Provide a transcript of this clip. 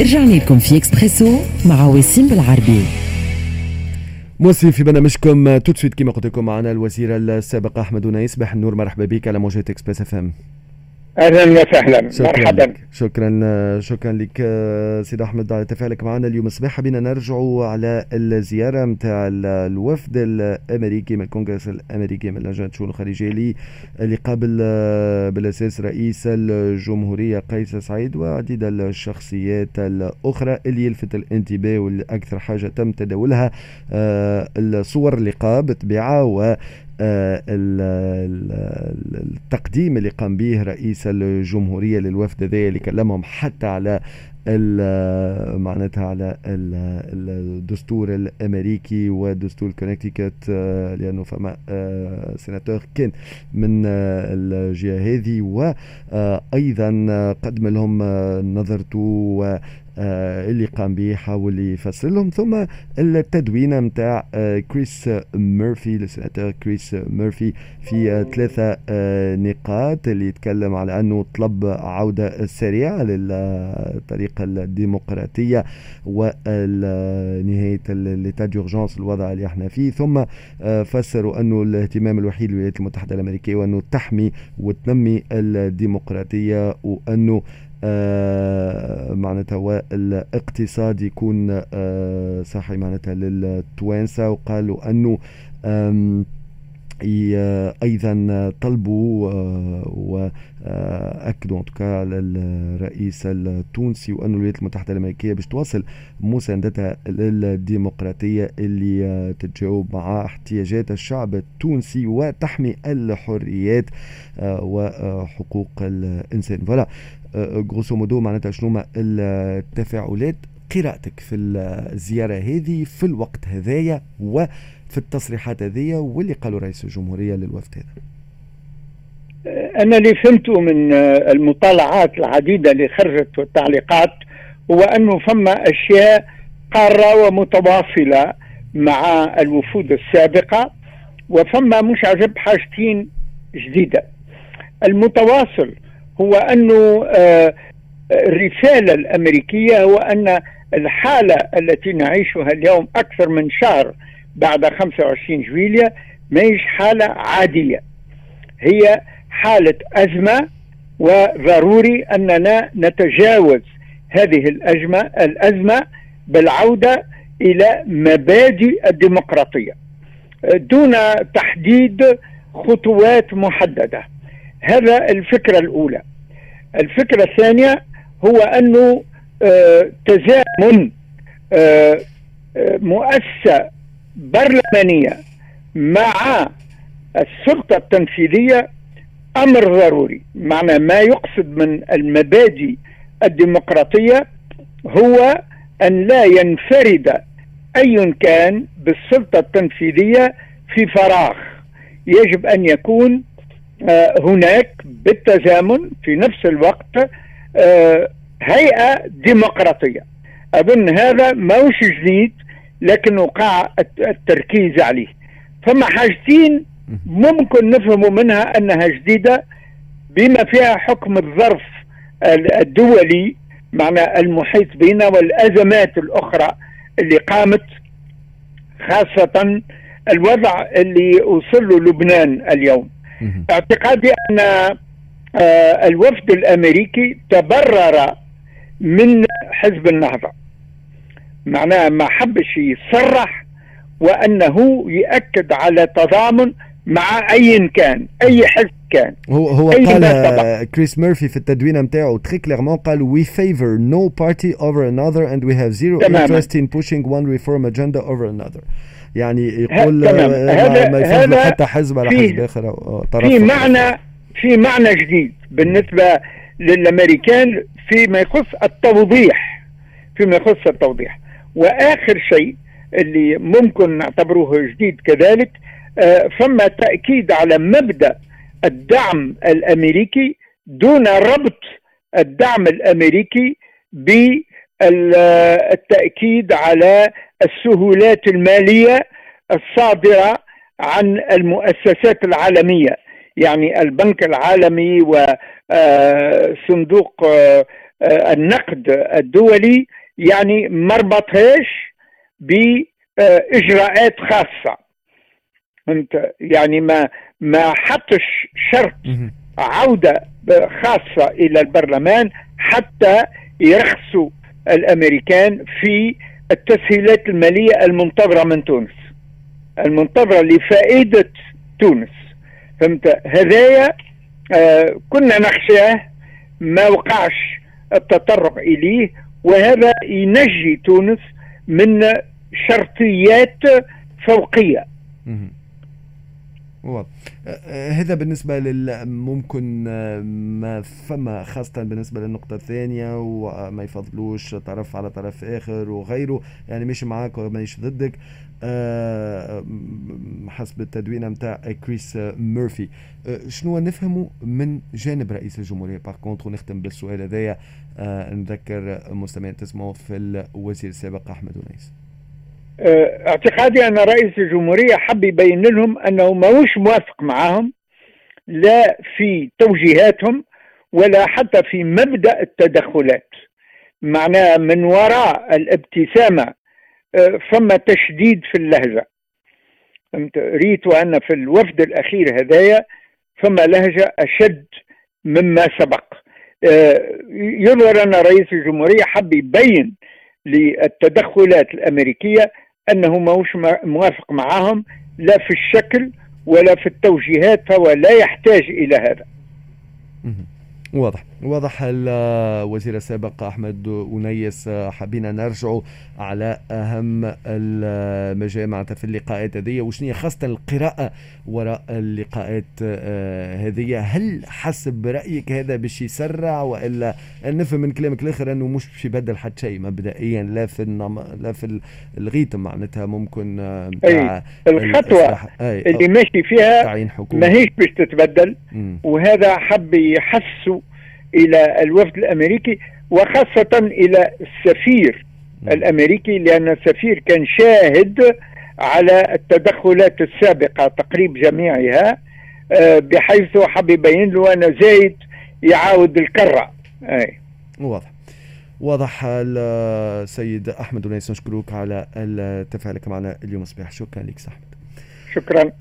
رجعنا لكم في إكسبريسو مع وسيم بالعربي. موسم في برنامجكم tout de suite كما قلت لكم معنا الوزير السابق أحمد ونيس. صباح النور مرحبا بك على موجة إكسبريس إف إم. أهلا وسهلا. مرحبا. شكرا شكرا لك سيد أحمد على تفاعلك معنا اليوم. الصباح بنا نرجعوا على الزيارة نتاع الوفد الأمريكي من الكونغرس الأمريكي من لجنه الشؤون الخارجية اللي قابل بالأساس رئيس الجمهورية قيس سعيد وعديد الشخصيات الأخرى اللي يلفت الانتباه والأكثر حاجة تم تداولها آه، الصور اللقاء آه، التقديم اللي قام به رئيس الجمهورية للوفد ذا اللي كلمهم حتى على معناتها على الدستور الأمريكي ودستور كونكتيكت آه، لأنه فما آه، سيناتور كان من الجهة هذه. وأيضا قدم لهم نظرته آه، اللي قام به حاول يفسر لهم. ثم التدوينه نتاع آه، كريس ميرفي السناتور كريس ميرفي في آه، ثلاثة نقاط اللي يتكلم على أنه طلب عودة سريعة للطريقة الديمقراطية ونهاية l'état d'urgence الوضع اللي إحنا فيه. ثم فسروا أنه الاهتمام الوحيد للولايات المتحدة الأمريكية وأنه تحمي وتنمي الديمقراطية وأنه آه معناتها والاقتصاد يكون آه صحي معناتها للتوانسة. وقالوا أنه أيضا طلبوا واكدوا الرئيس التونسي وأن الولايات المتحدة الأمريكية باش تواصل مساندتها للديمقراطية اللي تتجاوب مع احتياجات الشعب التونسي وتحمي الحريات وحقوق الإنسان. فـ voilà grosso modo معناتها شنو التفاعلات قراءتك في الزيارة هذه في الوقت هذايا وفي التصريحات هذه واللي قالوا رئيس الجمهورية للوفد هذا. أنا اللي فهمته من المطالعات العديدة اللي خرجت والتعليقات هو أنه فما أشياء قارة ومتواصلة مع الوفود السابقة وفما مش عجب حاجتين جديدة. المتواصل هو أنه آه، الرسالة الأمريكية هو أن الحالة التي نعيشها اليوم أكثر من شهر بعد 25 جويليا ما هيش حالة عادية. هي حالة أزمة وضروري أننا نتجاوز هذه الأزمة الأزمة بالعودة إلى مبادئ الديمقراطية دون تحديد خطوات محددة. هذا الفكرة الأولى. الفكرة الثانية هو أنه آه، تزامن آه، آه، برلمانية مع السلطة التنفيذية أمر ضروري. معنى ما يقصد من المبادئ الديمقراطية هو أن لا ينفرد أي كان بالسلطة التنفيذية في فراغ. يجب أن يكون هناك بالتزامن في نفس الوقت هيئة ديمقراطية. أظن هذا موش جديد لكن وقع التركيز عليه. فما حاجتين ممكن نفهم منها أنها جديدة بما فيها حكم الظرف الدولي معنى المحيط بنا والأزمات الأخرى اللي قامت خاصة الوضع اللي وصل له لبنان اليوم. اعتقادي أن آه، الوفد الأمريكي تبرر من حزب النهضة. معناها ما حبش يصرح وأنه يأكد على تضامن مع أي كان أي حزب كان. هو هو قال كريس ميرفي في التدوين نتاعو très clairement قال we favor no party over another and we have zero تماما. interest in pushing one reform agenda over another. يعني يقول هذا ما يفضل حتى حزب على حزب آخر طرف في معنى في معنى جديد بالنسبة للأمريكان فيما يخص التوضيح فيما يخص التوضيح. وآخر شيء اللي ممكن نعتبره جديد كذلك آه، فما تأكيد على مبدأ الدعم الأمريكي دون ربط الدعم الأمريكي بالتأكيد على السهولات المالية الصادرة عن المؤسسات العالمية. يعني البنك العالمي وصندوق آه، النقد الدولي يعني ما ربطهاش بإجراءات خاصة. فهمت؟ يعني ما ما حطش شرط عودة خاصة إلى البرلمان حتى يرخصوا الأمريكان في التسهيلات المالية المنتظرة من تونس. المنتظرة لفائدة تونس. فهمت؟ هذايا آه كنا نخشاه ما وقعش التطرق إليه وهذا ينجي تونس من شرطيات فوقية. واضح. هذا بالنسبة ممكن ما فما خاصة بالنسبة للنقطة الثانية وما يفضلوش طرف على طرف آخر وغيره. يعني مش معاك وماش ضدك. حسب التدوينة متاع كريس ميرفي. شنو نفهمه من جانب رئيس الجمهورية؟ par contre ونختم بالسؤال هذايا. نذكر مستمعين تسمعوا في الوزير السابق أحمد ونيس آه، اعتقادي أن رئيس الجمهورية حب يبين لهم أنه ماهوش موافق معهم لا في توجيهاتهم ولا حتى في مبدأ التدخلات. معناها من وراء الابتسامة آه، فما تشديد في اللهجة. ريت ان في الوفد الأخير هدايا فما لهجة أشد مما سبق. آه، يظهر أن رئيس الجمهورية حب يبين للتدخلات الأمريكية أنه ماهوش موافق معهم لا في الشكل ولا في التوجيهات فهو لا يحتاج إلى هذا. واضح. واضح الوزير السابق أحمد أنيس حبينا نرجع على أهم المجامع في اللقاءات هذه وشنو خاصة القراءة وراء اللقاءات آه، هذه. هل حسب رأيك هذا باش يسرع وإلا نفهم من كلامك الآخر أنه مش باش يبدل حتى شيء؟ مبدئيا لا في النم... لا في الغيتم معناتها ممكن آه، أي الخطوة أي اللي ماشي فيها ماهيش باش تتبدل. وهذا حب يحسوا إلى الوفد الأمريكي وخاصة إلى السفير الأمريكي لأن السفير كان شاهد على التدخلات السابقة تقريب جميعها آه، بحيث حب يبين له ان زايد يعاود الكرة. أي. واضح. واضح السيد أحمد ونيس نشكرك على تفاعلك معنا اليوم الصباح. شكرا لك أحمد. شكرا.